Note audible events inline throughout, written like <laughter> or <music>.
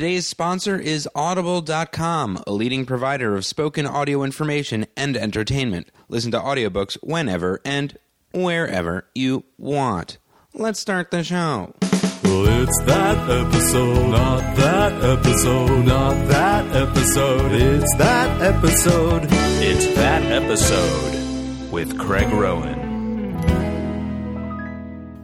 Today's sponsor is Audible.com, a leading provider of spoken audio information and entertainment. Listen to audiobooks whenever and wherever you want. Let's start the show. Well, it's that episode, not that episode, not that episode. It's that episode. It's that episode with Craig Rowan.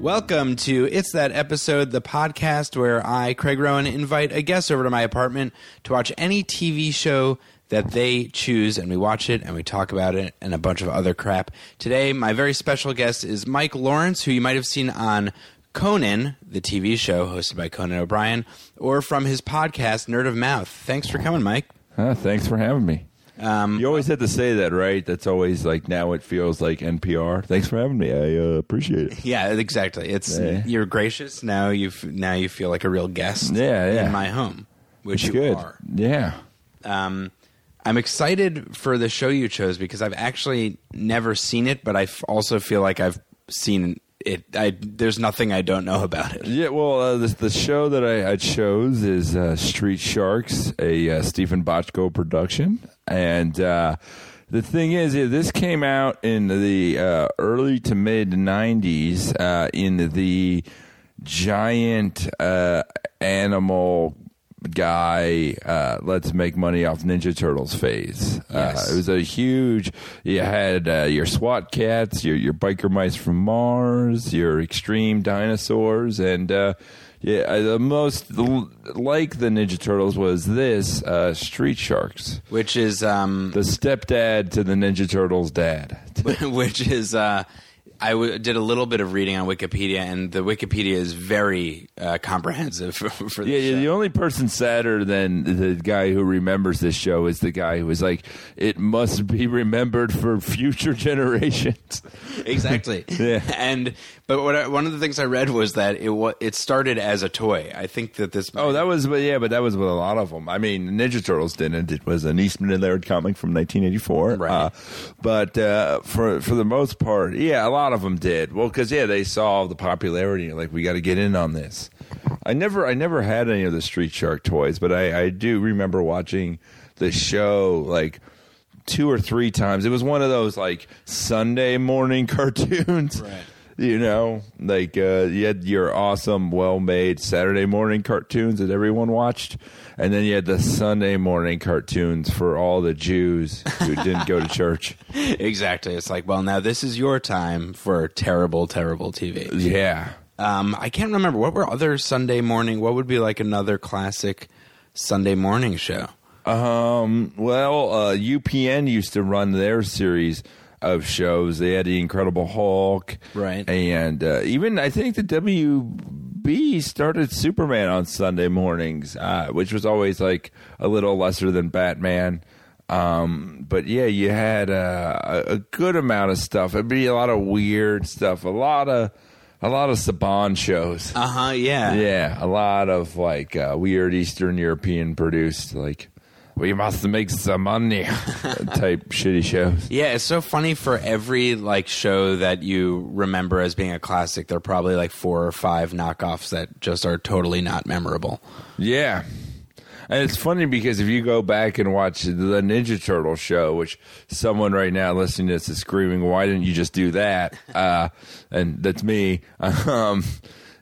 Welcome to It's That Episode, the podcast where I, Craig Rowan, invite a guest over to my apartment to watch any TV show that they choose, and we watch it and we talk about it and a bunch of other crap. Today, my very special guest is Mike Lawrence, who you might have seen on Conan, the TV show hosted by Conan O'Brien, or from his podcast, Nerd of Mouth. Thanks for coming, Mike. Huh, thanks for having me. Um, You always have to say that, right? That's always like now it feels like NPR. Thanks for having me. I uh, appreciate it. yeah, exactly. It's Yeah. you're gracious now. You f- now you feel like a real guest. Yeah, yeah. in my home, which It's you good. are. Yeah. Um, I'm excited for the show you chose because I've actually never seen it, but I f- also feel like I've seen it. I there's nothing I don't know about it. Yeah, well, uh, the, the show that I, I chose is uh, Street Sharks, a uh, Steven Bochco production. And uh, the thing is, this came out in the uh, early to mid 90s uh, in the giant uh, animal guy uh, let's make money off ninja turtles phase Yes. uh, it was a huge you had uh, your swat cats your your biker mice from mars your extreme dinosaurs and uh, yeah uh, the most like the ninja turtles was this uh, street sharks. Which is um, the stepdad to the ninja turtles dad. <laughs> which is uh, I w- did a little bit of reading on Wikipedia, and the Wikipedia is very uh, comprehensive <laughs> for, for Yeah, show. yeah, the only person sadder than the guy who remembers this show is the guy who was like, "It must be remembered for future <laughs> generations." exactly. <laughs> Yeah. And but what I, one of the things I read was that it it started as a toy. I think that this. Oh, that was, but yeah, but that was with a lot of them. I mean, Ninja Turtles didn't. It was an Eastman and Laird comic from 1984. Right. Uh, but uh, for for the most part, yeah, a lot of them did. Well, because yeah, they saw the popularity. Like, we got to get in on this. I never, I never had any of the Street Shark toys, but I, I do remember watching the show like two or three times. It was one of those like Sunday morning <laughs> cartoons. Right. You know, like uh, you had your awesome, well-made Saturday morning cartoons that everyone watched, and then you had the Sunday morning cartoons for all the Jews who didn't go to church. <laughs> exactly. It's like, well, now this is your time for terrible, terrible TV. Yeah, Um, I can't remember what were other Sunday morning. What would be like another classic Sunday morning show? Um, well, uh, UPN used to run their series of shows. They had the Incredible Hulk, Right. And uh, even I think the WB started Superman on Sunday mornings, uh, which was always like a little lesser than Batman. Um, but yeah, you had uh, a, good amount of stuff. It'd be a lot of weird stuff, a lot of a lot of Saban shows. Uh huh. Yeah. Yeah, a lot of like uh, weird Eastern European produced, like we must make some money <laughs> type shitty shows. Yeah, it's so funny for every like show that you remember as being a classic, there are probably like four or five knockoffs that just are totally not memorable. Yeah. And it's funny because if you go back and watch the Ninja Turtle show, which someone right now listening to this is screaming, "Why didn't you just do that?" <laughs> Uh, and that's me. <laughs> Um,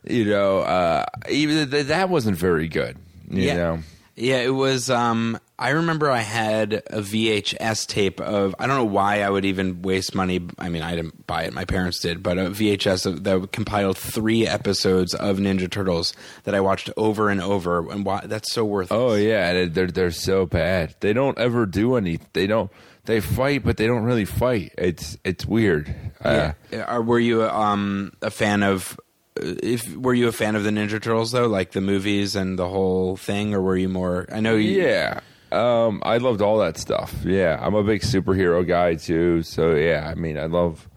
you know, uh, even th- that wasn't very good. You yeah. know, Yeah, it was um I remember I had a VHS tape of I don't know why I would even waste money. I mean, I didn't buy it; my parents did. But a VHS of, that compiled three episodes of Ninja Turtles that I watched over and over. And why that's so worth. Oh yeah, they're they're so bad. They don't ever do any. They don't. They fight, but they don't really fight. It's it's weird. Uh, Yeah. Are, were you um, a fan of? If were you a fan of the Ninja Turtles though, like the movies and the whole thing, or were you more? I know you. yeah. Um, I loved all that stuff. Yeah, I'm a big superhero guy too. So yeah, I mean, I love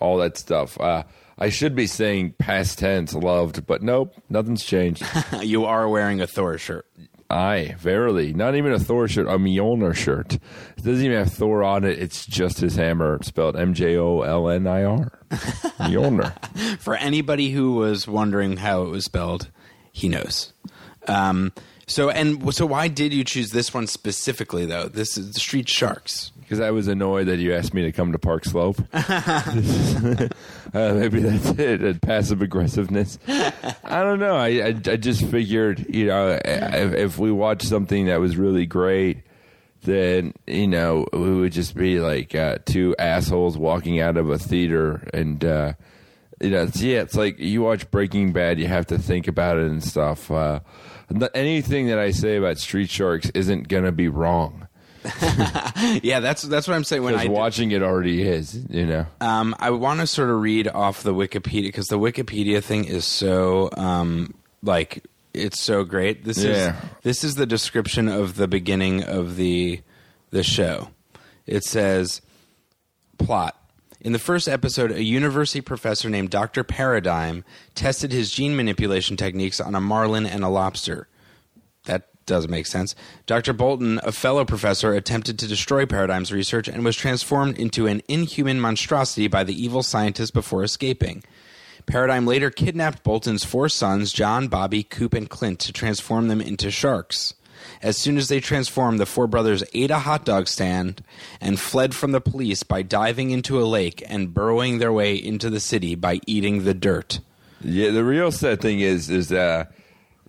all that stuff. Uh, I should be saying past tense loved, but nope, nothing's changed. <laughs> you are wearing a Thor shirt. Aye, verily. Not even a Thor shirt, a Mjolnir shirt. It doesn't even have Thor on it. It's just his hammer, spelled M J O L N I R. <laughs> Mjolnir. For anybody who was wondering how it was spelled, he knows. Um, So and so, why did you choose this one specifically, though? This is the Street Sharks. Because I was annoyed that you asked me to come to Park Slope. <laughs> <laughs> uh, maybe that's it. Passive aggressiveness. I don't know. I, I I just figured, you know, if, if we watched something that was really great, then you know we would just be like uh, two assholes walking out of a theater, and uh, you know, it's, yeah, it's like you watch Breaking Bad, you have to think about it and stuff. Uh, anything that I say about Street Sharks isn't gonna be wrong. <laughs> Yeah, that's that's what I'm saying. When I watching it already is, you know. Um, I want to sort of read off the Wikipedia because the Wikipedia thing is so um, like it's so great. This Yeah. is this is the description of the beginning of the the show. It says plot. In the first episode, a university professor named Dr. Paradigm tested his gene manipulation techniques on a marlin and a lobster. Doesn't make sense. Dr. Bolton, a fellow professor, attempted to destroy Paradigm's research and was transformed into an inhuman monstrosity by the evil scientist before escaping. Paradigm later kidnapped Bolton's four sons, John, Bobby, Coop, and Clint, to transform them into sharks. As soon as they transformed, the four brothers ate a hot dog stand and fled from the police by diving into a lake and burrowing their way into the city by eating the dirt. Yeah, the real sad thing is is uh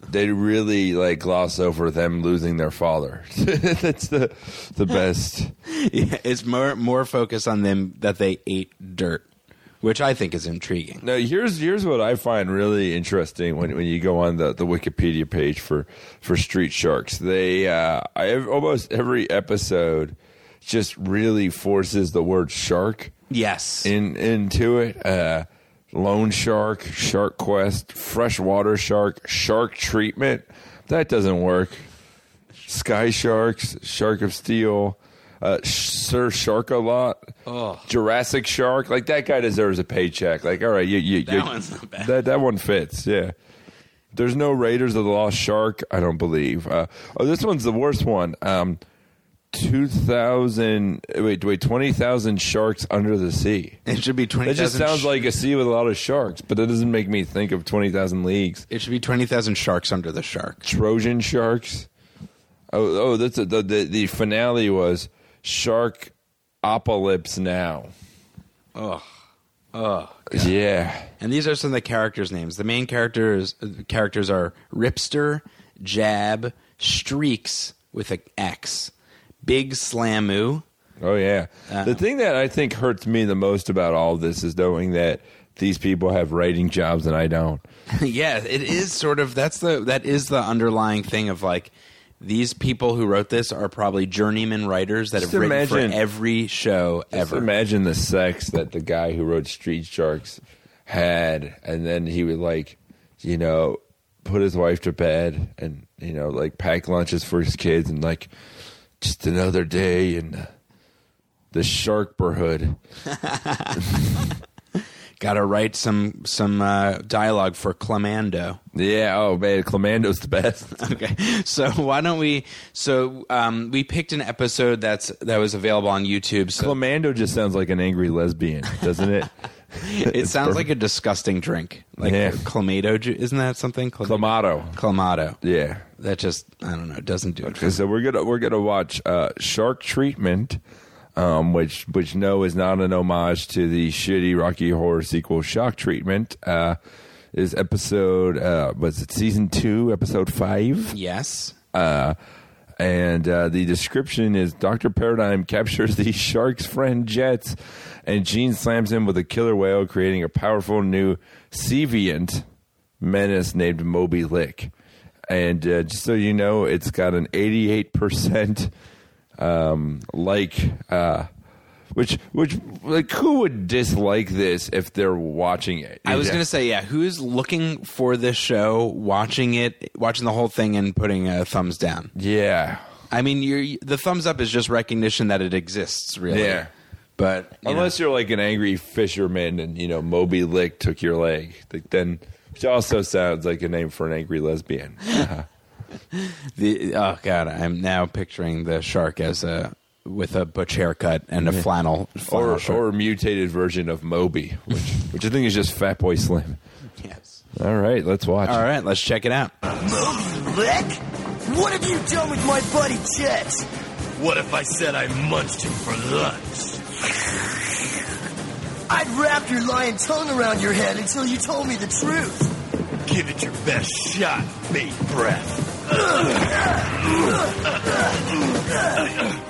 they really like gloss over them losing their father. <laughs> That's the the best. <laughs> Yeah, it's more more focus on them that they ate dirt, which I think is intriguing. Now here's here's what I find really interesting when when you go on the, the Wikipedia page for for Street Sharks. They uh I, almost every episode just really forces the word shark Yes. in into it. Uh, Lone Shark, Shark Quest, Freshwater Shark, Shark Treatment. That doesn't work. Sky Sharks, Shark of Steel, uh, Sir Shark a lot, Jurassic Shark. Like that guy deserves a paycheck. Like all right, you, you, That you- one's not bad. That that one fits. Yeah. There's no Raiders of the Lost Shark. I don't believe. Uh, oh, this one's the worst one. Um, two thousand. Wait, wait. Twenty thousand sharks under the sea. it should be twenty That just thousand. sounds like a sea with a lot of sharks, but that doesn't make me think of 20,000 leagues. it should be twenty thousand sharks under the shark. Trojan sharks. Oh, oh, that's a, the, the the finale was shark apocalypse now. Ugh. Ugh. Yeah. And these are some of the characters' names. The main characters characters are Ripster, Jab, Streaks with an X, Big Slammu. Oh yeah. Uh-huh. the thing that I think hurts me the most about all this is knowing that these people have writing jobs and I don't. <laughs> yeah, it is sort of that's the that is the underlying thing of like these people who wrote this are probably journeyman writers that Just have written imagine- for every show Just ever. imagine the sex that the guy who wrote Street Sharks had, and then he would like, you know, put his wife to bed, and you know, like pack lunches for his kids, and like, just another day in the, the Sharkberhood. <laughs> Got to write some some uh, dialogue for Clamando. Yeah, oh man, Clamando's the best. <laughs> Okay, so why don't we? So um, we picked an episode that's that was available on YouTube. So Clamando just sounds like an angry lesbian, doesn't it? <laughs> <laughs> it sounds like a disgusting drink, like Yeah. clamato. ju- Isn't that something? Clam- Clamato. Clamato. Yeah. That just I don't know. Doesn't do it. for Okay, so we're gonna we're gonna watch uh, Shark Treatment, um, which which no is not an homage to the shitty Rocky Horror sequel Shock Treatment. Uh, is episode uh, was it season two, episode five? Yes. Uh, and uh, the description is Dr. Paradigm captures the <laughs> shark's friend Jets, and Gene slams him with a killer whale, creating a powerful new Seaviant menace named Moby Lick. And uh, just so you know, it's got an 88% um, like. Uh, which, which, like, who would dislike this if they're watching it? I was Yeah. going to say, yeah, who's looking for this show, watching it, watching the whole thing, and putting a thumbs down? Yeah. I mean, you're, the thumbs up is just recognition that it exists, really. Yeah. But you know, Unless you're like an angry fisherman and you know Moby Lick took your leg, like, then which also sounds like a name for an angry lesbian. <laughs> The oh god, I'm now picturing the shark as a with a butch haircut and a flannel, flannel or shirt. or a mutated version of Moby, which <laughs> which I think is just Fat Boy Slim. yes. All right, let's watch. All right, let's check it out. Moby Lick? What have you done with my buddy Jet? What if I said I munched him for lunch? <laughs> I'd wrap your lying tongue around your head until you told me the truth. Give it your best shot, bait breath. <laughs>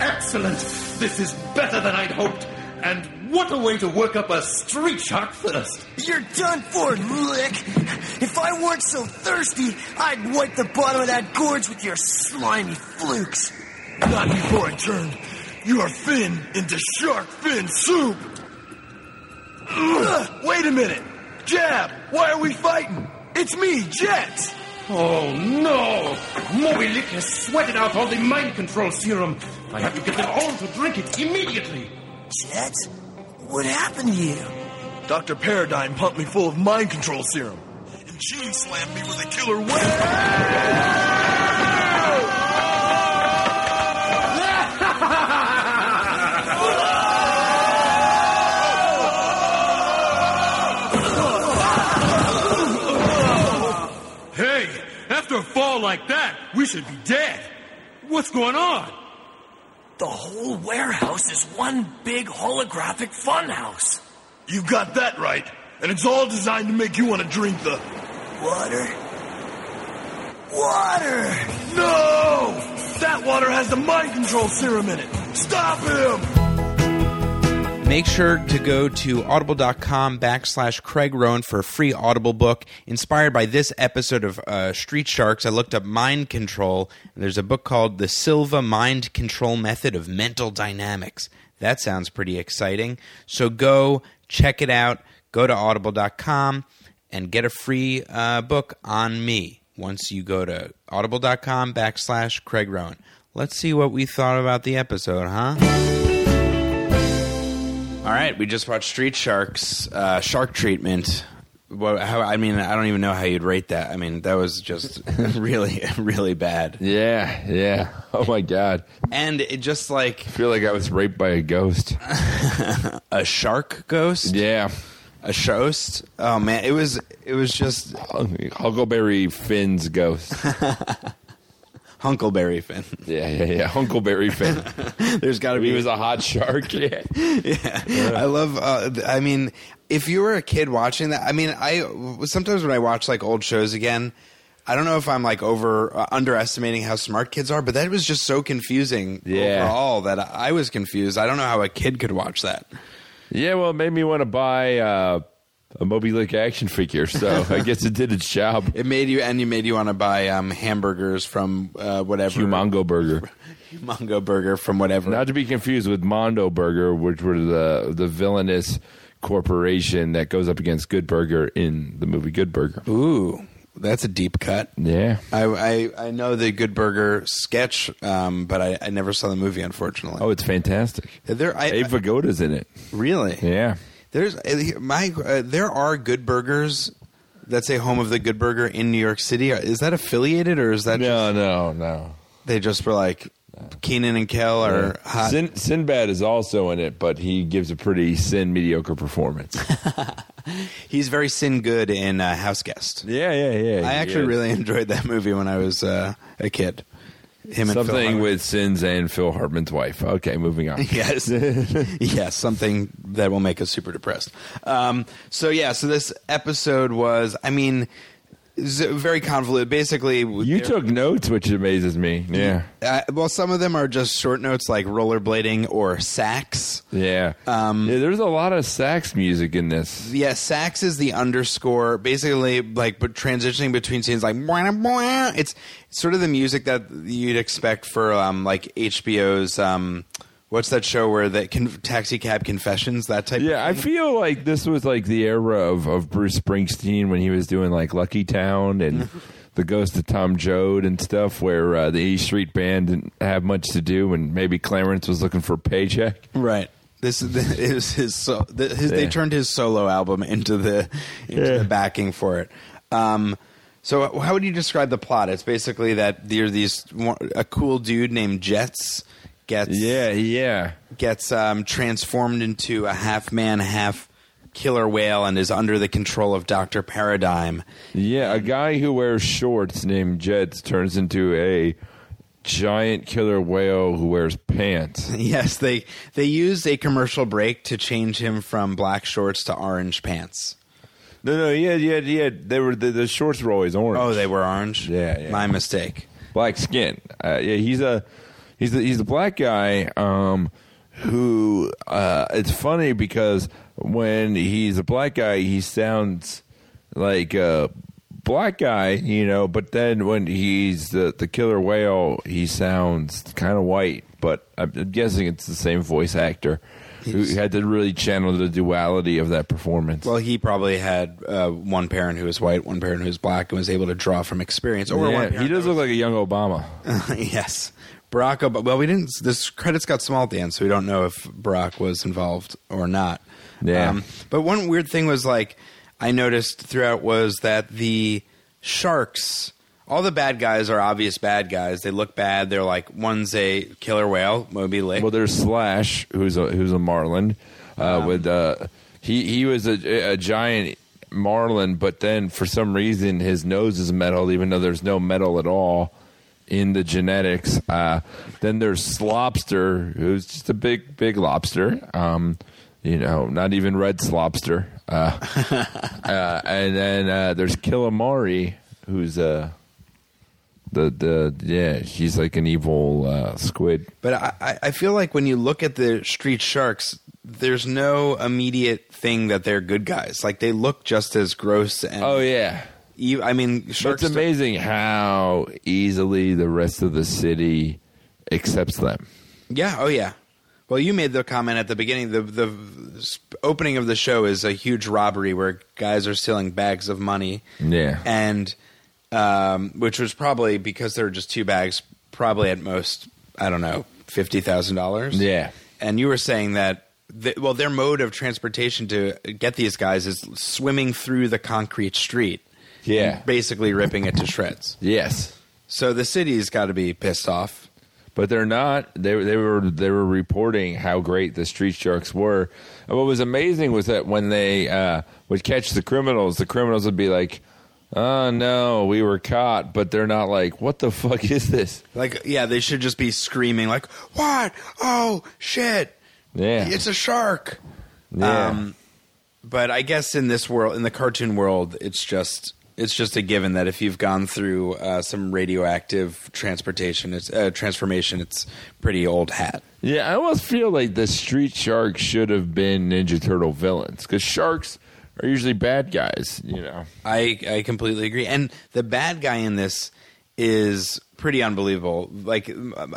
Excellent. This is better than I'd hoped. And what a way to work up a street shark thirst. You're done for, Lick. If I weren't so thirsty, I'd wipe the bottom of that gorge with your slimy flukes. Not before I turn your fin into shark fin soup. Ugh, wait a minute. Jab, why are we fighting? It's me, Jet. Oh no! Moby Lick has sweated out all the mind control serum. I have to get them all to drink it immediately. Jet, what happened to you? Dr. Paradigm pumped me full of mind control serum. And Gene slammed me with a killer whale. Like that, we should be dead. What's going on? The whole warehouse is one big holographic funhouse. You got that right. And it's all designed to make you want to drink the. Water? Water! No! That water has the mind control serum in it. Stop him! Make sure to go to audible.com backslash Craig Rowan for a free Audible book inspired by this episode of uh, Street Sharks. I looked up mind control, and there's a book called The Silva Mind Control Method of Mental Dynamics. That sounds pretty exciting. So go check it out. Go to audible.com and get a free uh, book on me once you go to audible.com backslash Craig Rowan. Let's see what we thought about the episode, huh? All right, we just watched Street Sharks, uh, Shark Treatment. Well, how, I mean, I don't even know how you'd rate that. I mean, that was just <laughs> really, really bad. Yeah, yeah. Oh my god. And it just like I feel like I was raped by a ghost. <laughs> a shark ghost, Yeah. a shoast. Oh man, it was it was just Huckleberry Finn's ghost. <laughs> Hunkleberry Finn. <laughs> Yeah, yeah, yeah. Huckleberry Finn. <laughs> There's got to be. he was a hot shark. <laughs> Yeah. yeah. I love. Uh, I mean, if you were a kid watching that, I mean, I sometimes when I watch like old shows again, I don't know if I'm like over uh, underestimating how smart kids are, but that was just so confusing Yeah. overall that I was confused. I don't know how a kid could watch that. Yeah, well, it made me want to buy uh, a Moby Lick action figure, so I guess it did its job. It made you, and you made you want to buy um, hamburgers from uh, whatever Humongo Burger. <laughs> Humongo burger from whatever. Not to be confused with Mondo Burger, which were the the villainous corporation that goes up against Good Burger in the movie Good Burger. Ooh, that's a deep cut. Yeah. I, I, I know the Good Burger sketch, um, but I, I never saw the movie, unfortunately. Oh, it's fantastic. there, I, Abe Vigoda's in it. really? Yeah. There's uh, my uh, there are Good Burgers that say home of the Good Burger in New York City. Is that affiliated or is that No, no, no. they just were like Kenan and Kel are hot? Sin, Sinbad is also in it, but he gives a pretty sin mediocre performance. <laughs> He's very sin good in uh, House Guest. yeah, yeah, yeah. I actually is. really <laughs> enjoyed that movie when I was uh, a kid. Him something with sins and Phil Hartman's wife. Okay, moving on. <laughs> yes, <laughs> yes, something that will make us super depressed. Um, so yeah, so this episode was, I mean, very convoluted. Basically, You took notes, which amazes me. Yeah, Uh, well, some of them are just short notes like rollerblading or sax. yeah. Um, yeah there's a lot of sax music in this. Yeah, sax is the underscore, basically like but transitioning between scenes like <laughs> it's sort of the music that you'd expect for um, like HBO's um, what's that show where the con- taxi cab confessions that type. Yeah, I of thing. feel like this was like the era of, of Bruce Springsteen when he was doing like Lucky Town and <laughs> the Ghost of Tom Joad and stuff, where uh, the E Street Band didn't have much to do, and maybe Clarence was looking for a paycheck. right. This is, <laughs> is his, so, the, his they turned his solo album into the into Yeah. the backing for it. Um, so how would you describe the plot? It's basically that there's these a cool dude named Jets gets Yeah, yeah. gets um, transformed into a half man, half killer whale and is under the control of Doctor Paradigm. Yeah, a guy who wears shorts named Jets turns into a giant killer whale who wears pants. <laughs> Yes, they they used a commercial break to change him from black shorts to orange pants. No, no, yeah, yeah, yeah. They were the, the shorts were always orange. Oh, they were orange. Yeah, yeah. My mistake. black skin. Uh, yeah, he's a he's a, he's a black guy um, who uh, it's funny because when he's a black guy, he sounds like a black guy, you know. But then when he's the the killer whale, he sounds kind of white. But I'm guessing it's the same voice actor who had to really channel the duality of that performance. Well, he probably had uh, one parent who was white, one parent who was black, and was able to draw from experience. Or Yeah, one he does look like a young Obama. <laughs> yes, Barack Obama. Well, we didn't. This credits got small at the end, so we don't know if Barack was involved or not. Um, Yeah. but one weird thing was like I noticed throughout was that the sharks. All the bad guys are obvious bad guys. They look bad. They're like one's a killer whale, Moby Lick. Well, there's Slash, who's a who's a marlin. Uh, with uh, he he was a, a giant marlin, but then for some reason his nose is metal, even though there's no metal at all in the genetics. Uh, then there's Slobster, who's just a big big lobster. Um, you know, not even red slobster. Uh, <laughs> uh, and then uh, there's Killamari, who's uh, the the yeah, he's like an evil uh, squid. But I, I- feel like when you look at the street sharks, there's no immediate thing that they're good guys. Like they look just as gross and. Oh yeah. e- I mean, sharks. It's amazing how easily the rest of the city accepts them. Yeah. Oh yeah. Well, you made the comment at the beginning. The the opening of the show is a huge robbery where guys are stealing bags of money. Yeah. And um, which was probably because there were just two bags, probably at most, I don't know, fifty thousand dollars. Yeah. And you were saying that, th well, their mode of transportation to get these guys is swimming through the concrete street. Yeah. basically ripping it to shreds. Yes. So the city's got to be pissed off. But they're not. They they were they were reporting how great the street sharks were. And what was amazing was that when they uh, would catch the criminals, the criminals would be like, "Oh no, we were caught," but they're not like, "What the fuck is this?" Like, yeah, they should just be screaming, like, "What? Oh shit! Yeah. It's a shark!" Yeah. Um, but I guess in this world, in the cartoon world, it's just it's just a given that if you've gone through uh, some radioactive transportation, it's uh, transformation, it's pretty old hat. Yeah, I almost feel like the street sharks should have been Ninja Turtle villains because sharks are usually bad guys. You know. I I completely agree. And the bad guy in this is pretty unbelievable. Like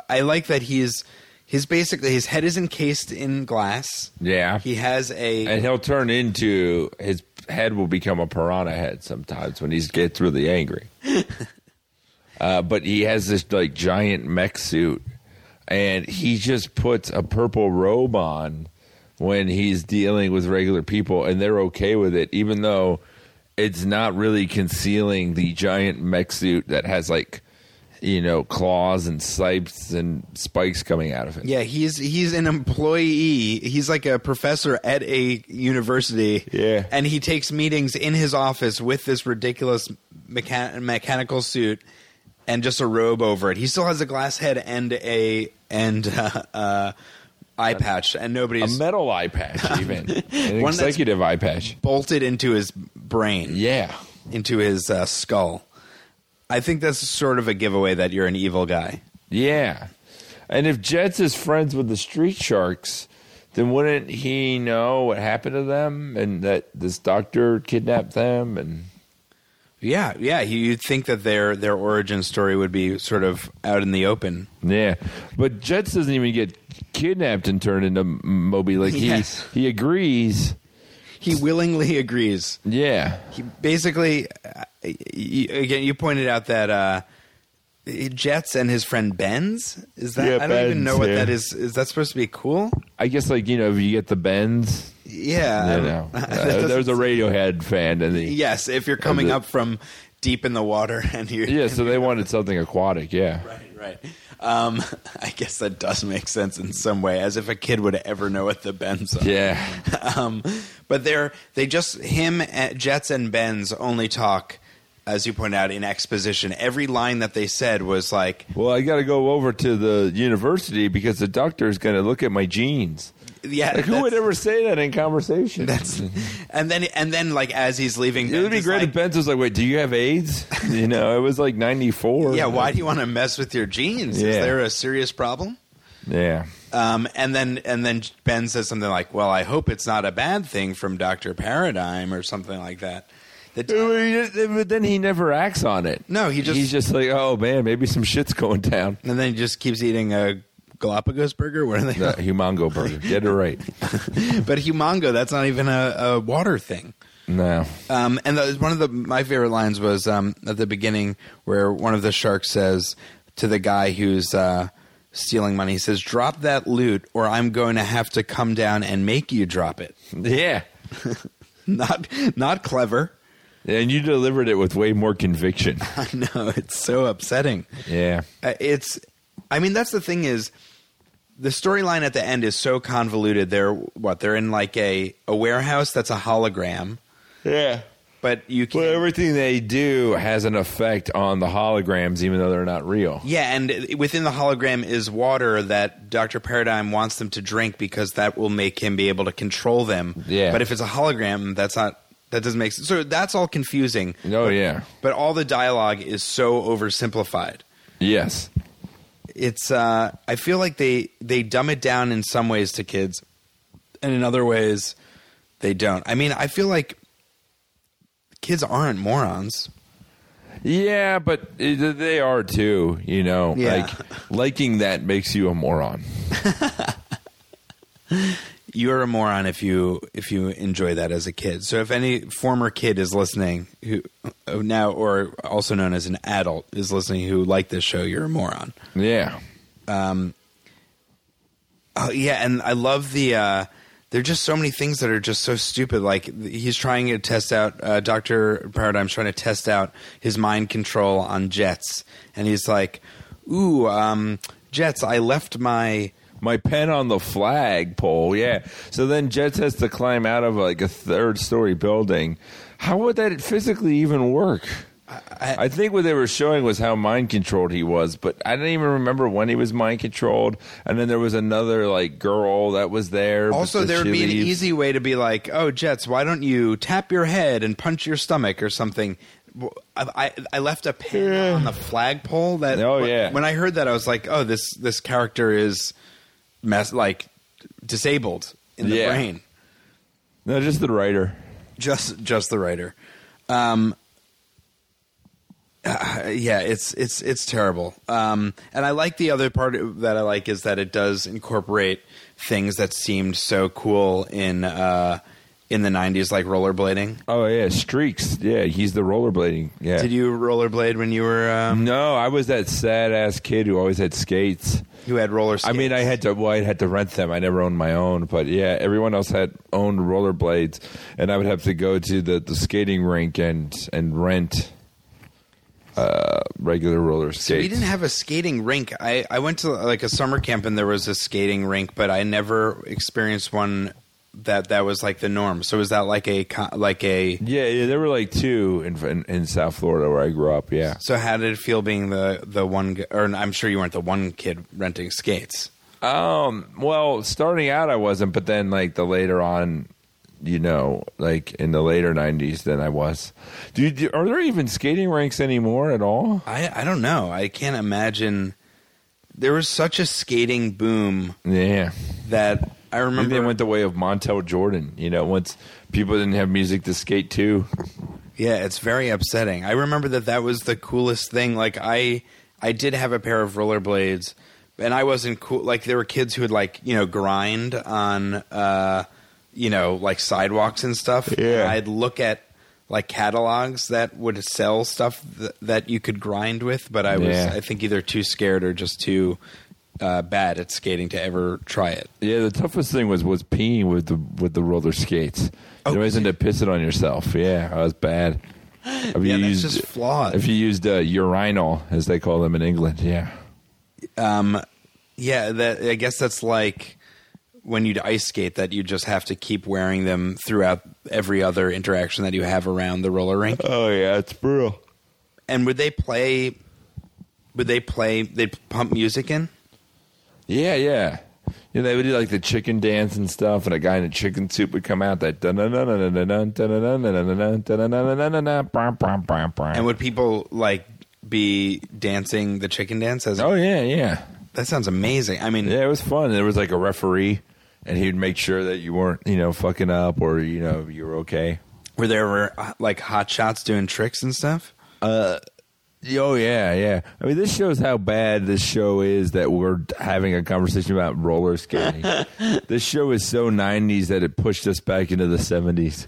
I like that he's his basically his head is encased in glass. Yeah. He has a and he'll turn into his head will become a piranha head sometimes when he gets really angry. <laughs> uh, but he has this like giant mech suit, and he just puts a purple robe on when he's dealing with regular people, and they're okay with it, even though it's not really concealing the giant mech suit that has like you know claws and sipes and spikes coming out of it. Yeah, he's he's an employee. He's like a professor at a university. Yeah. and he takes meetings in his office with this ridiculous mechan- mechanical suit and just a robe over it. He still has a glass head and a and uh, uh, eye patch, and nobody's A metal eye patch, <laughs> even an One executive eye patch. bolted into his brain. Yeah, into his uh, skull. I think that's sort of a giveaway that you're an evil guy. yeah. And if Jets is friends with the Street Sharks, then wouldn't he know what happened to them and that this doctor kidnapped them? And Yeah, yeah. You'd think that their their origin story would be sort of out in the open. yeah, but Jets doesn't even get kidnapped and turned into Moby. Like he Yes. he agrees. He willingly agrees. Yeah, He basically, uh, again, you pointed out that uh, Jets and his friend Benz. Is that Yeah, I don't even know what yeah. that is. Is that supposed to be cool? I guess like you know if you get the bends, Yeah, you know. <laughs> Uh, there's a Radiohead fan, and the Yes, if you're coming the- up from deep in the water and you're yeah. <laughs> So they wanted something aquatic. Yeah. Right, right. Um, <laughs> I guess that does make sense in some way, as if a kid would ever know what the bends are. Yeah. <laughs> Um, but they're they just him, uh, Jets and Benz only talk, as you point out, in exposition. Every line that they said was like, Well, I got to go over to the university because the doctor is going to look at my genes. Yeah, Like, who would ever say that in conversation? That's and then and then like as he's leaving, it would be great like, if Benz was like, "Wait, do you have AIDS?" <laughs> you know, it was like '94. Yeah, why do you want to mess with your genes? Is there a serious problem? Yeah, Um, and then and then Ben says something like, "Well, I hope it's not a bad thing from Doctor Paradigm or something like that." The- but then he never acts on it. No, he just- he's just like, "Oh man, maybe some shit's going down." and then he just keeps eating a Galapagos burger. What are they? The <laughs> humongo burger, get it right. <laughs> but humongo, that's not even a, a water thing. No, Um, and the, one of the my favorite lines was um, at the beginning where one of the sharks says to the guy who's uh, stealing money, he says, "Drop that loot, or I'm going to have to come down and make you drop it." yeah, <laughs> Not not clever. and you delivered it with way more conviction. I know it's so upsetting. Yeah, Uh, It's, I mean, that's the thing is, the storyline at the end is so convoluted. They're what? They're in like a a warehouse that's a hologram, yeah. but you can Well, everything they do has an effect on the holograms, even though they're not real. Yeah, and within the hologram is water that Dr. Paradigm wants them to drink because that will make him be able to control them. Yeah. But if it's a hologram, that's not that doesn't make sense. So that's all confusing. Oh yeah, But all the dialogue is so oversimplified. yes. It's uh I feel like they they dumb it down in some ways to kids and in other ways they don't. I mean, I feel like kids aren't morons. Yeah, but they are too. You know, Yeah. like liking that makes you a moron. <laughs> you're a moron if you if you enjoy that as a kid. So if any former kid is listening who uh, now or also known as an adult is listening who like this show, you're a moron. Yeah, Um Oh yeah, and I love the uh there are just so many things that are just so stupid. Like he's trying to test out uh, Doctor Paradigm's trying to test out his mind control on Jets, and he's like, "Ooh, um, Jets, I left my." My pen on the flag pole. Yeah. So then Jets has to climb out of like a third story building. How would that physically even work? I- I think what they were showing was how mind controlled he was, but I don't even remember when he was mind controlled. And then there was another like girl that was there. Also, there would be an easy way to be like, "Oh, Jets, why don't you tap your head and punch your stomach or something?" I, I, I left a pen on the flagpole. That Oh, yeah. When I heard that, I was like, "Oh, this this character is mess like disabled in the Yeah. brain." No, just the writer. Just just the writer. Um, uh, yeah, it's it's it's terrible. Um, and I like the other part that I like is that it does incorporate things that seemed so cool in uh, in the '90s, like rollerblading. Oh yeah, streaks. Yeah, he's the rollerblading. Yeah. Did you rollerblade when you were um, No, I was that sad ass kid who always had skates. who had roller? I mean, I had to. Well, I had to rent them. I never owned my own, but yeah, everyone else had owned rollerblades, and I would have to go to the, the skating rink and and rent uh, regular roller skates. So we didn't have a skating rink. I, I went to like a summer camp and there was a skating rink, but I never experienced one that that was like the norm. So was that like a like a yeah, yeah, there were like two in, in in South Florida where I grew up. Yeah. So how did it feel being the the one? Or I'm sure you weren't the one kid renting skates. Um. Well, starting out, I wasn't, but then like the later on, you know, like in the later '90s, then I was. Do, you, do are there even skating rinks anymore at all? I I don't know. I can't imagine. There was such a skating boom Yeah. that I Maybe remember. they went the way of Montel Jordan. You know, once people didn't have music to skate to. yeah, it's very upsetting. I remember that that was the coolest thing. Like I I did have a pair of rollerblades, and I wasn't cool. Like there were kids who would like you know grind on uh you know like sidewalks and stuff. Yeah. And I'd look at like catalogs that would sell stuff th- that you could grind with, but I was Yeah. I think either too scared or just too uh, bad at skating to ever try it. Yeah, the toughest thing was was peeing with the with the roller skates. Oh, you always end up pissing on yourself. Yeah, that was bad. If Yeah, you that's used, just flawed. If you used uh, urinal, as they call them in England, yeah. Um, yeah, that I guess that's like when you'd ice skate that you just have to keep wearing them throughout every other interaction that you have around the roller rink. Oh yeah, it's brutal. And would they play? Would they play? They'd pump music in. Yeah, yeah. You know, they would do like the chicken dance and stuff, and a guy in a chicken suit would come out that And and would people like be dancing the chicken dance? As oh yeah, yeah, that sounds amazing. I mean, yeah. It was fun. There was like a referee, and he'd make sure that you weren't, you know, fucking up or you know you were okay. were there ever uh, like hot shots doing tricks and stuff? Oh yeah, yeah. I mean, this shows how bad this show is that we're having a conversation about roller skating. <laughs> this show is so '90s that it pushed us back into the '70s.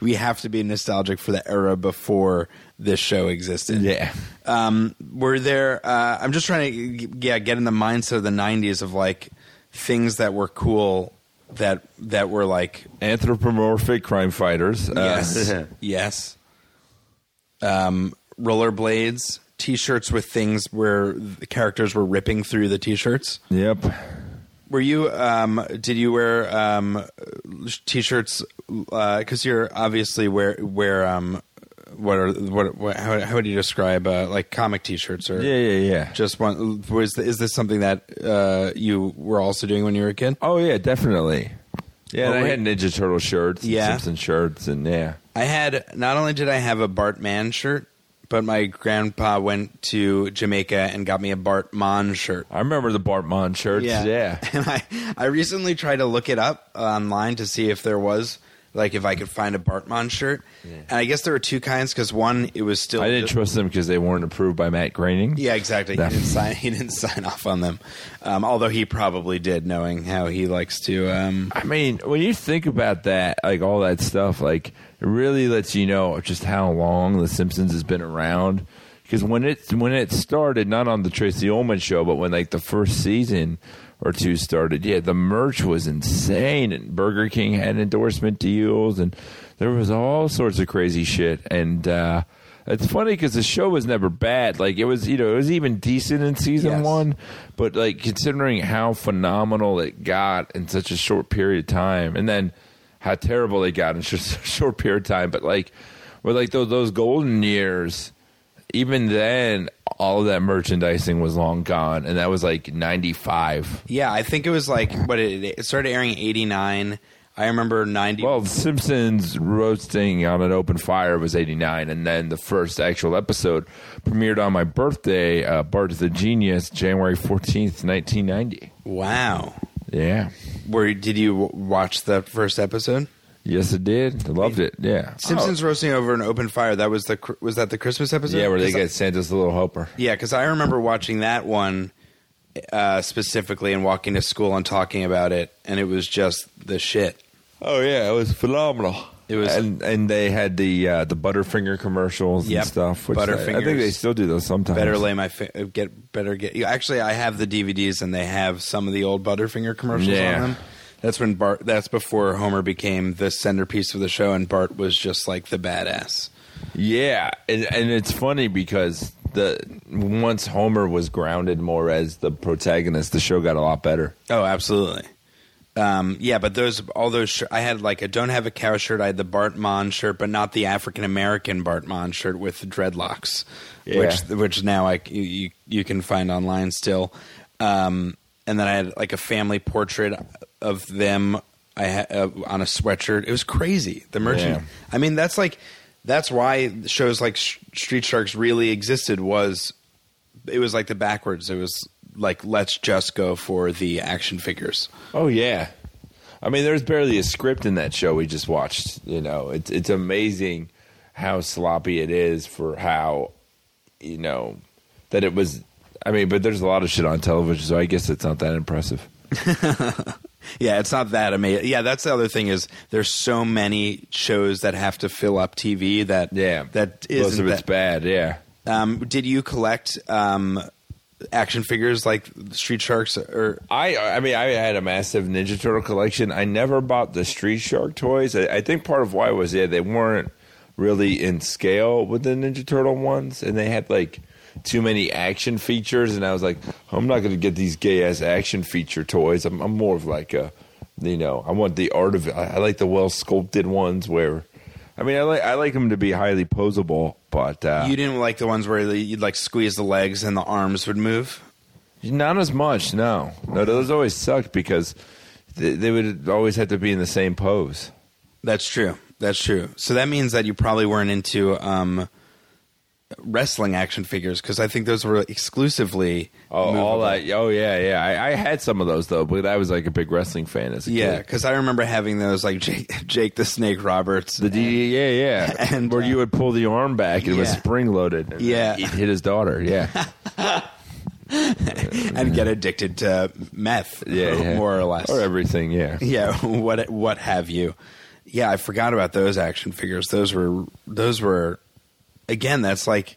We have to be nostalgic for the era before this show existed. Yeah. Um, were there? Uh, I'm just trying to yeah get in the mindset of the '90s of like things that were cool that that were like Anthropomorphic crime fighters. Uh, yes <laughs> yes um, rollerblades t-shirts with things where the characters were ripping through the t-shirts yep. were you um, did you wear um, t-shirts because you're obviously wear wear um, what are what, what how, how would you describe uh, like comic t-shirts or Yeah, yeah, yeah. just one was is this something that uh, you were also doing when you were a kid Oh yeah, definitely. Yeah, and I had Ninja Turtle shirts, Yeah. Simpson shirts, and yeah. I had not only did I have a Bart Man shirt, but my grandpa went to Jamaica and got me a Bart Mon shirt. I remember the Bartman shirts. Yeah. <laughs> And I, I recently tried to look it up online to see if there was like if I could find a Bartman shirt. And I guess there were two kinds because one it was still I didn't trust them because they weren't approved by Matt Groening. Yeah, exactly. He didn't <laughs> sign. He didn't sign off on them, um, although he probably did, knowing how he likes to. Um, I mean, when you think about that, like all that stuff, like it really lets you know just how long The Simpsons has been around. Because when it when it started, not on the Tracey Ullman show, but when like the first season or two started, yeah, the merch was insane, and Burger King had endorsement deals, and there was all sorts of crazy shit. And uh, it's funny because the show was never bad. Like it was, you know, it was even decent in season Yes. one, but like considering how phenomenal it got in such a short period of time, and then how terrible it got in <laughs> such a short period of time, but like with like those those golden years, even then all of that merchandising was long gone, and that was like ninety five. yeah, I think it was like what it, it started airing '89. I remember '90. Well, The Simpsons roasting on an open fire was 89, and then the first actual episode premiered on my birthday, uh, Bart the Genius, January 14th, 1990. wow. Yeah. Where did you watch the first episode? Yes, it did. I loved it. Yeah. Simpsons roasting over an open fire. That was the cr- was that the Christmas Oh, episode? yeah, where they 'Cause I- get Santa's little helper. Yeah, because I remember watching that one uh, specifically and walking to school and talking about it, and it was just the shit. Oh yeah, it was phenomenal. It was- and and they had the uh, the Butterfinger commercials Yep. and stuff. Which I, I Butterfingers. think they still do those sometimes. Better lay my fi- get better get. yeah, Actually, I have the DVDs and they have some of the old Butterfinger commercials Yeah. on them. That's when Bart. That's before Homer became the centerpiece of the show, and Bart was just like the badass. Yeah, and, and it's funny because the once Homer was grounded more as the protagonist, the show got a lot better. Oh, absolutely. Um, yeah, but those all those shir- I had like a don't have a cow shirt. I had the Bart Mon shirt, but not the African American Bart Mon shirt with the dreadlocks, Yeah. which which now I you, you you can find online still. Um, and then I had like a family portrait of them. I had uh, on a sweatshirt. It was crazy. The merchant. Yeah. I mean, that's like that's why shows like Sh- Street Sharks really existed. Was it was like the backwards. It was like let's just go for the action figures. Oh yeah, I mean, there's barely a script in that show we just watched. You know, it's it's amazing how sloppy it is for how you know that it was. I mean, but there's a lot of shit on television, so I guess it's not that impressive. <laughs> Yeah, it's not that amazing. Yeah, that's the other thing is there's so many shows that have to fill up TV that Yeah, that most of it's that- bad. Yeah. Um, did you collect um, action figures like Street Sharks or I I mean I had a massive Ninja Turtle collection. I never bought the Street Shark toys. I, I think part of why was yeah they weren't really in scale with the Ninja Turtle ones, and they had like too many action features, and I was like, I'm not going to get these gay ass action feature toys. I'm, I'm more of like a, you know, I want the art of it. I, I like the well sculpted ones where. I mean, I like I like them to be highly posable, but uh, You didn't like the ones where you'd like squeeze the legs and the arms would move. Not as much, no. No, those always sucked because they, they would always have to be in the same pose. That's true. That's true. So that means that you probably weren't into um, wrestling action figures because I think those were exclusively. Oh, all that. Oh, yeah, yeah. I, I had some of those though, but I was like a big wrestling fan as a Yeah, because I remember having those like Jake, Jake the Snake Roberts. The D, yeah, yeah, And, where uh, you would pull the arm back and it was spring loaded. Yeah. he'd hit his daughter. Yeah, <laughs> <laughs> and get addicted to meth, yeah, yeah. more or less, or everything. Yeah, yeah, what what have you? Yeah, I forgot about those action figures. Those were those were again. That's like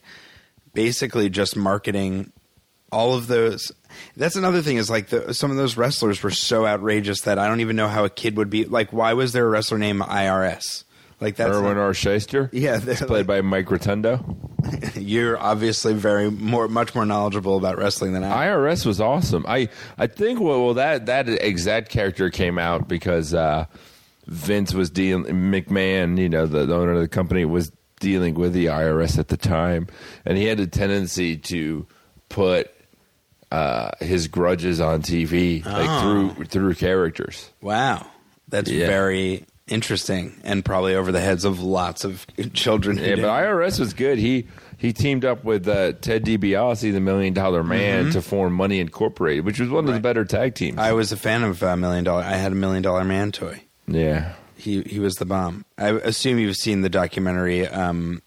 basically just marketing. All of those. That's another thing is like the, some of those wrestlers were so outrageous that I don't even know how a kid would be like. Why was there a wrestler named IRS? Like that's Irwin R. Schyster. <laughs> Yeah, played like- by Mike Rotundo. <laughs> You're obviously very more, much more knowledgeable about wrestling than I. am. IRS was awesome. I I think well, well that that exact character came out because uh, Vince was dealing McMahon, you know, the, the owner of the company was dealing with the IRS at the time, and he had a tendency to put uh, his grudges on TV like through through characters. Wow, that's Yeah. very interesting and probably over the heads of lots of <laughs> children. Yeah, but IRS was good. He he teamed up with uh, Ted DiBiase, the Million Dollar Man, to form Money Incorporated, which was one of the better tag teams. I was a fan of uh, Million Dollar. I had a Million Dollar Man toy. yeah. He he was the bomb. I assume you've seen the documentary um,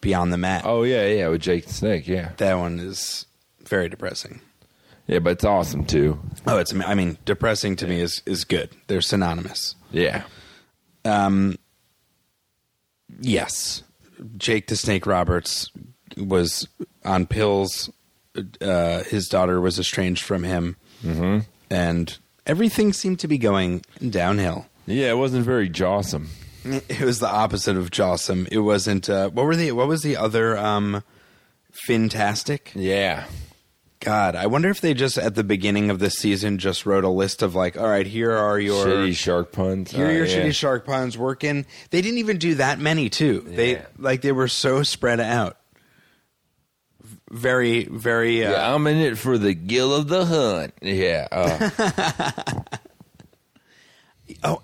Beyond the Mat. Oh yeah, yeah, with Jake the Snake. Yeah. That one is very depressing. Yeah, but it's awesome too. Oh, it's. I mean, depressing to me is is good. They're synonymous. Yeah. Um, yes, Jake the Snake Roberts was on pills. Uh, his daughter was estranged from him, mm-hmm. and everything seemed to be going downhill. Yeah, it wasn't very jawsome. It was the opposite of Jawsome. It wasn't. Uh, what were the? What was the other? Um, Fantastic. Yeah. God, I wonder if they just at the beginning of this season just wrote a list of like, all right, here are your Shitty shark puns. Here are your yeah. shitty shark puns working. They didn't even do that many too. They like they were so spread out. Very, very. Uh, Yeah, I'm in it for the gill of the hunt. Yeah. Uh, <laughs> Oh,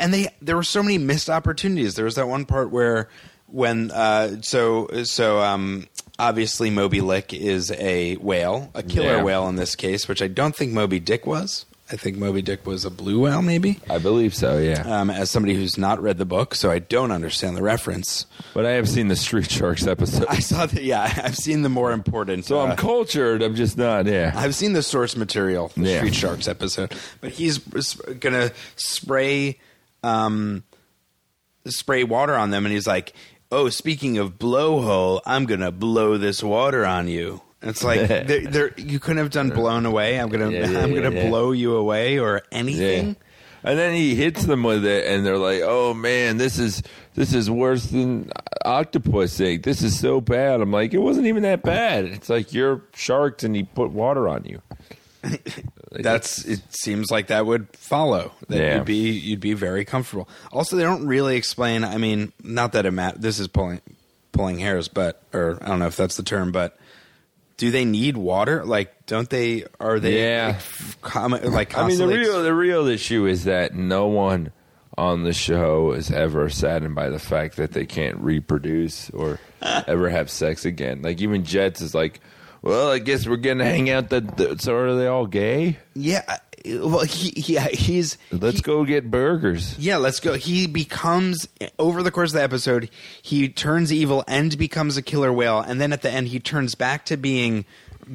and they there were so many missed opportunities. There was that one part where when uh, so so um, obviously Moby Lick is a whale, a killer Yeah. whale in this case, which I don't think Moby Dick was. I think Moby Dick was a blue whale, maybe. I believe so. Yeah. Um, as somebody who's not read the book, so I don't understand the reference. But I have seen the Street Sharks episode, I saw that. Yeah, <laughs> I've seen the more important. so uh, I'm cultured. I'm just not. Yeah. I've seen the source material, the Yeah. Street Sharks episode, but he's gonna spray, um, spray water on them, and he's like, "Oh, speaking of blowhole, I'm gonna blow this water on you." And it's like <laughs> there, there, you couldn't have done blown away. I'm gonna, Yeah, yeah, I'm gonna yeah. blow you away or anything. And then he hits them with it, and they're like, "Oh man, this is this is worse than octopus ink. This is so bad." I'm like, "It wasn't even that bad. It's like you're sharks, and he put water on you." <laughs> That's it. Seems like that would follow. That Yeah. you'd be you'd be very comfortable. Also, they don't really explain. I mean, not that it mat. This is pulling pulling hairs, but or I don't know if that's the term, but do they need water? Like, don't they? Are they? Yeah. Like, like I mean, the real the real issue is that no one on the show is ever saddened by the fact that they can't reproduce or <laughs> ever have sex again. Like even Jets is like, well, I guess we're gonna hang out. The, so are they all gay? Yeah. Well, he, yeah, he's Let's he- go get burgers. Yeah, let's go. He becomes over the course of the episode, he turns evil and becomes a killer whale, and then at the end he turns back to being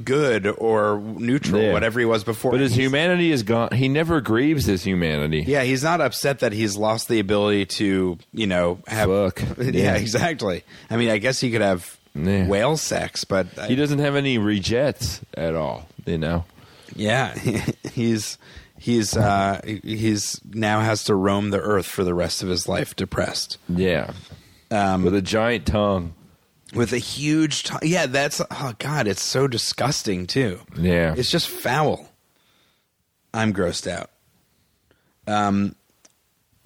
good or neutral, Yeah. whatever he was before. But his He's- humanity is gone. He never grieves his humanity. Yeah, he's not upset that he's lost the ability to, you know, have. Fuck. <laughs> Yeah, Yeah. exactly. I mean, I guess he could have Yeah. whale sex, but I- He doesn't have any rejets at all. You know. yeah, <laughs> he's he's uh, he's now has to roam the earth for the rest of his life, depressed. Yeah. Um, with a giant tongue. with a huge t- yeah that's oh god it's so disgusting too Yeah. it's just foul i'm grossed out um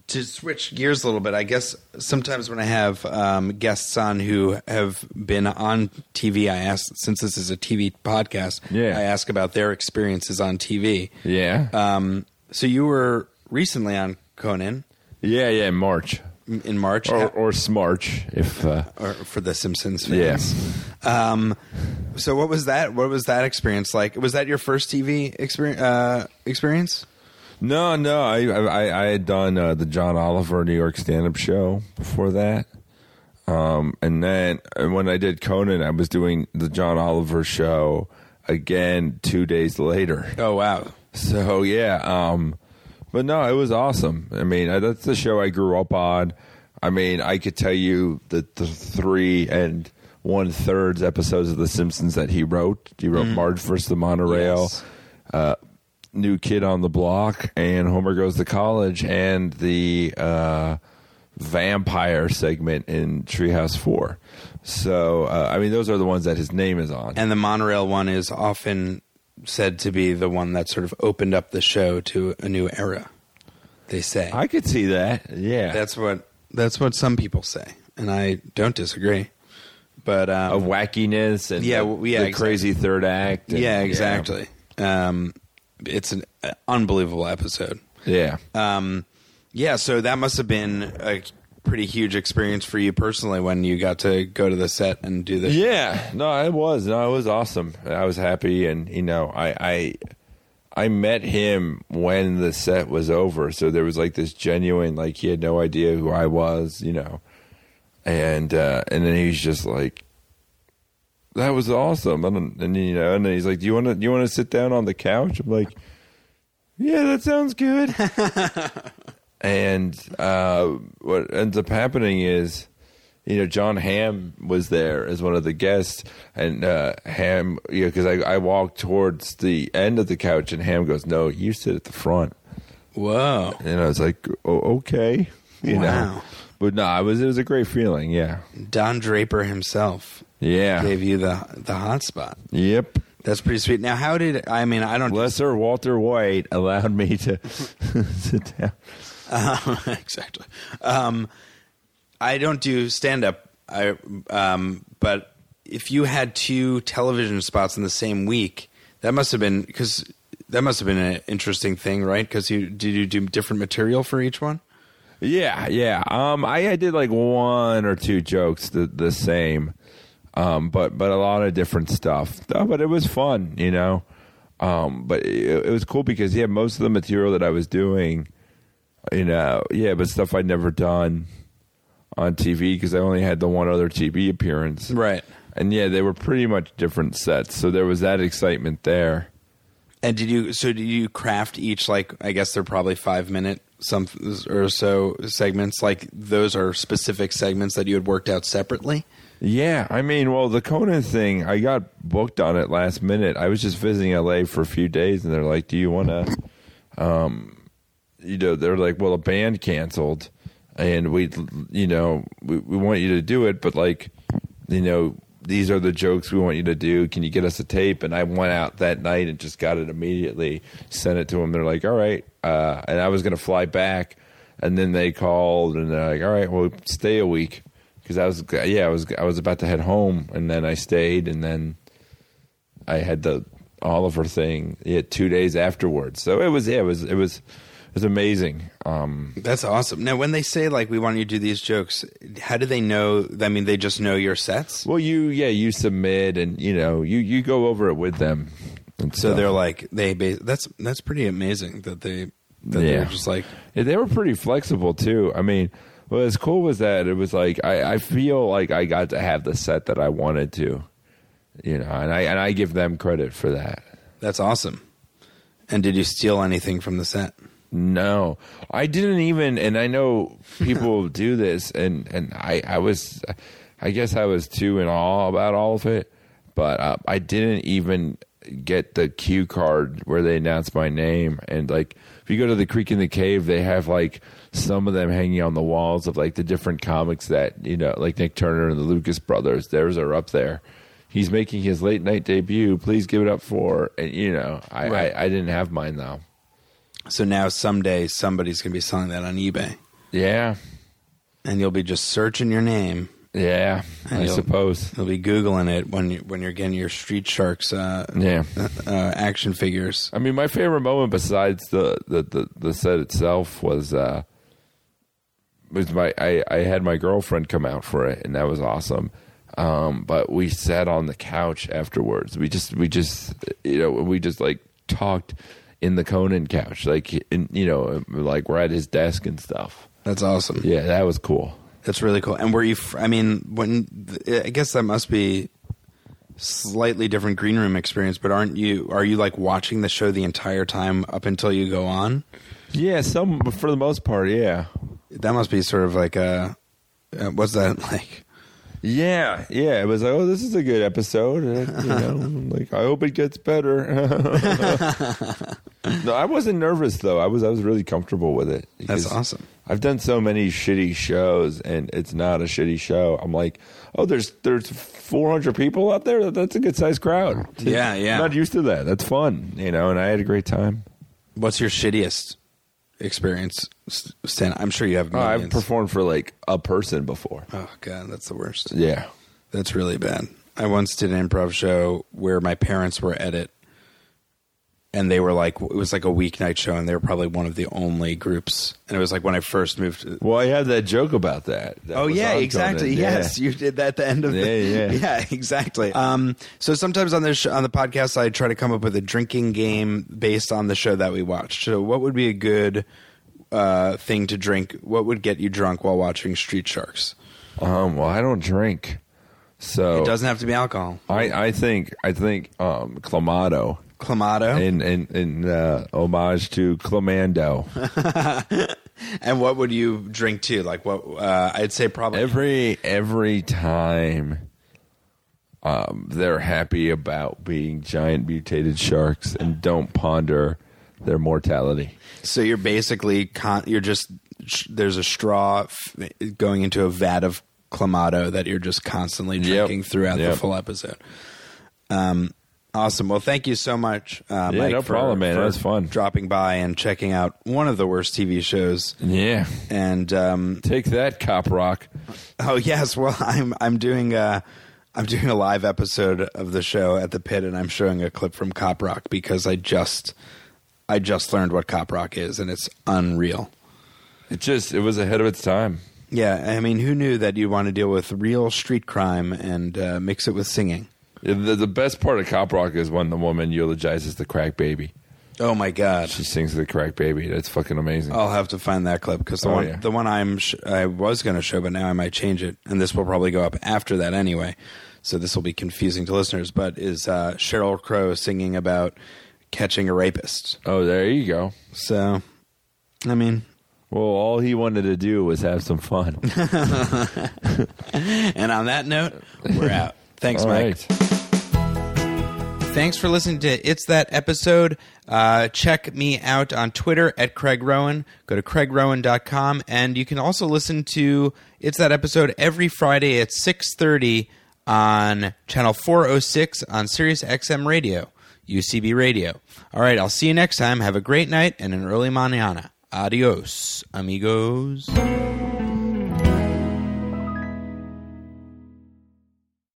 to switch gears a little bit i guess sometimes when i have um, guests on who have been on tv i ask since this is a tv podcast Yeah. i ask about their experiences on tv Yeah. um so you were recently on conan yeah, yeah, in March. in march Or, or Smarch, if. Uh, or for the Simpsons Yeah. fans. Um, so what was that? What was that experience like? Was that your first TV experience? Uh, experience? No, no, I, I, I had done uh, the John Oliver New York stand up show before that. Um, and then and when I did Conan, I was doing the John Oliver show again two days later. Oh wow! So yeah, um, but no, it was awesome. I mean, I- that's the show I grew up on. I mean, I could tell you the, the three and one thirds episodes of The Simpsons that he wrote. He wrote Marge vs. the Monorail, Yes. uh, New Kid on the Block, and Homer Goes to College, and the uh, vampire segment in Treehouse Four. So, uh, I mean, those are the ones that his name is on. And the monorail one is often said to be the one that sort of opened up the show to a new era. They say I could see that. Yeah, that's what that's what some people say, and I don't disagree. But um, of wackiness and Yeah, the, yeah, the exactly. crazy third act. and- yeah, exactly. Um, it's an unbelievable episode. Yeah. Um, yeah, so that must have been a pretty huge experience for you personally when you got to go to the set and do this. Yeah, no, it was. No, it was awesome. I was happy, and you know, I, I, I met him when the set was over, so there was like this genuine, like he had no idea who I was, you know, and uh, and then he's just like, that was awesome, and, and you know, and then he's like, do you want to, you want to sit down on the couch? I'm like, yeah, that sounds good. <laughs> and uh, what ends up happening is you know, John Hamm was there as one of the guests, and uh, Ham, you know, because I, I walked towards the end of the couch, and Ham goes, "No, you sit at the front," Wow! and I was like, oh, "Okay," <laughs> you know. But no, it was it was a great feeling. Yeah, Don Draper himself yeah, gave you the the hot spot. yep. That's pretty sweet. Now, how did I mean? I don't Lesser Walter White allowed me to <laughs> sit down. <laughs> Exactly. Um, I don't do stand up. I um, but if you had two television spots in the same week, that must have been because that must have been an interesting thing, right? Because you did you do different material for each one? Yeah, yeah. Um, I, I did like one or two jokes the the same, um, but but a lot of different stuff. But it was fun, you know. Um, but it, it was cool because yeah, most of the material that I was doing, you know, yeah, but stuff I'd never done on TV because I only had the one other TV appearance, Right. And yeah, they were pretty much different sets, so there was that excitement there. And did you so did you craft each like I guess they're probably five minute some or so segments like those are specific segments that you had worked out separately? Yeah, I mean, well, the Conan thing, I got booked on it last minute. I was just visiting LA for a few days, and they're like, "Do you want to?" Um, you know, they're like, "Well, a band canceled, and we, you know, we, we want you to do it, but like, you know." These are the jokes we want you to do. Can you get us a tape? And I went out that night and just got it immediately. Sent it to them. They're like, "All right," uh, and I was going to fly back, and then they called and they're like, "All right, well, stay a week." because I was yeah I was I was about to head home and then I stayed and then I had the Oliver thing yeah two days afterwards so it was yeah, it was it was it was amazing um That's awesome. Now, when they say like we want you to do these jokes, how do they know? I mean, they just know your sets, well you yeah you submit and you know you you go over it with them and so stuff. they're like they. That's that's pretty amazing that they that Yeah. they're just like Yeah, they were pretty flexible too. I mean, what was cool was that it was like I, I feel like I got to have the set that I wanted to, you know, and I and I give them credit for that. that's awesome. And did you steal anything from the set? No, I didn't even, and I know people <laughs> do this, and and I I was, I guess I was too in awe about all of it, but uh, I didn't even get the cue card where they announce my name. And like, if you go to the Creek and the Cave, they have like some of them hanging on the walls of like the different comics that you know, like Nick Turner and the Lucas brothers. Theirs are up there. He's making his late night debut. Please give it up for. And you know, I Right. I, I didn't have mine though. So now someday somebody's going to be selling that on eBay, Yeah, and you'll be just searching your name. Yeah. And I suppose. You'll be googling it when you when you're getting your Street Sharks uh, Yeah. <laughs> uh, action figures. I mean, my favorite moment besides the the, the, the set itself was uh was my I, I had my girlfriend come out for it, and that was awesome. Um, but we sat on the couch afterwards. We just we just you know we just like talked in the Conan couch, like in, you know like we're at his desk and stuff. That's awesome. Yeah, that was cool. That's really cool. And were you? I mean, when I guess that must be slightly different green room experience. But aren't you? Are you like watching the show the entire time up until you go on? Yeah, some for the most part, yeah. That must be sort of like a. Uh, what's that <laughs> like? Yeah, yeah. It was like, oh, this is a good episode. Uh, you know, <laughs> like I hope it gets better. <laughs> no, I wasn't nervous though. I was I was really comfortable with it. That's awesome. I've done so many shitty shows, and it's not a shitty show. I'm like, oh, there's there's 400 people out there. That's a good sized crowd. Yeah, yeah. I'm not used to that. That's fun, you know. And I had a great time. What's your shittiest experience? Stan, I'm sure you have. Oh, I've performed for like a person before. Oh god, that's the worst. Yeah. That's really bad. I once did an improv show where my parents were at it, and they were like, it was like a weeknight show, and they were probably one of the only groups. And it was like when I first moved. To, Well, I had that joke about that. That oh yeah, exactly. Yeah. Yes, you did that at the end of Yeah, the, yeah. <laughs> yeah, exactly. Um, so sometimes on this sh- on the podcast, I try to come up with a drinking game based on the show that we watched. So what would be a good uh, thing to drink? What would get you drunk while watching Street Sharks? Um, well, I don't drink, so It doesn't have to be alcohol. I, I think I think um, Clamato Clamato. in in, in uh, homage to Clamando. <laughs> And what would you drink too? Like what? Uh, I'd say probably every every time um, they're happy about being giant mutated sharks and don't ponder their mortality. So you're basically con- you're just sh- there's a straw f- going into a vat of clamato that you're just constantly Yep. drinking throughout the full episode. Um, awesome. Well, thank you so much, uh, Yeah, Mike. no for- problem, man. That was fun. Dropping by and checking out one of the worst TV shows. Yeah, And um, take that, Cop Rock. Oh yes, <laughs> well I'm I'm doing a I'm doing a live episode of the show at the pit and I'm showing a clip from Cop Rock because I just I just learned what Cop Rock is and it's unreal. It just it was ahead of its time. Yeah, I mean, who knew that you'd want to deal with real street crime and uh, mix it with singing? The, the best part of Cop Rock is when the woman eulogizes the crack baby. Oh my god! She sings the crack baby. That's fucking amazing. I'll have to find that clip because the Oh, one yeah. the one I'm sh- I was going to show, but now I might change it, and this will probably go up after that anyway. So this will be confusing to listeners. But is uh, Sheryl Crow singing about catching a rapist? Oh, there you go. So, I mean, Well, all he wanted to do was have some fun. <laughs> and on that note, we're out. Thanks, All Mike. right. Thanks for listening to It's That Episode. Uh, check me out on Twitter at Craig Rowin. Go to craigrowin.com. And you can also listen to It's That Episode every Friday at 6.30 on Channel 406 on Sirius XM Radio, UCB Radio. All right, I'll see you next time. Have a great night and an early mañana. Adios, amigos.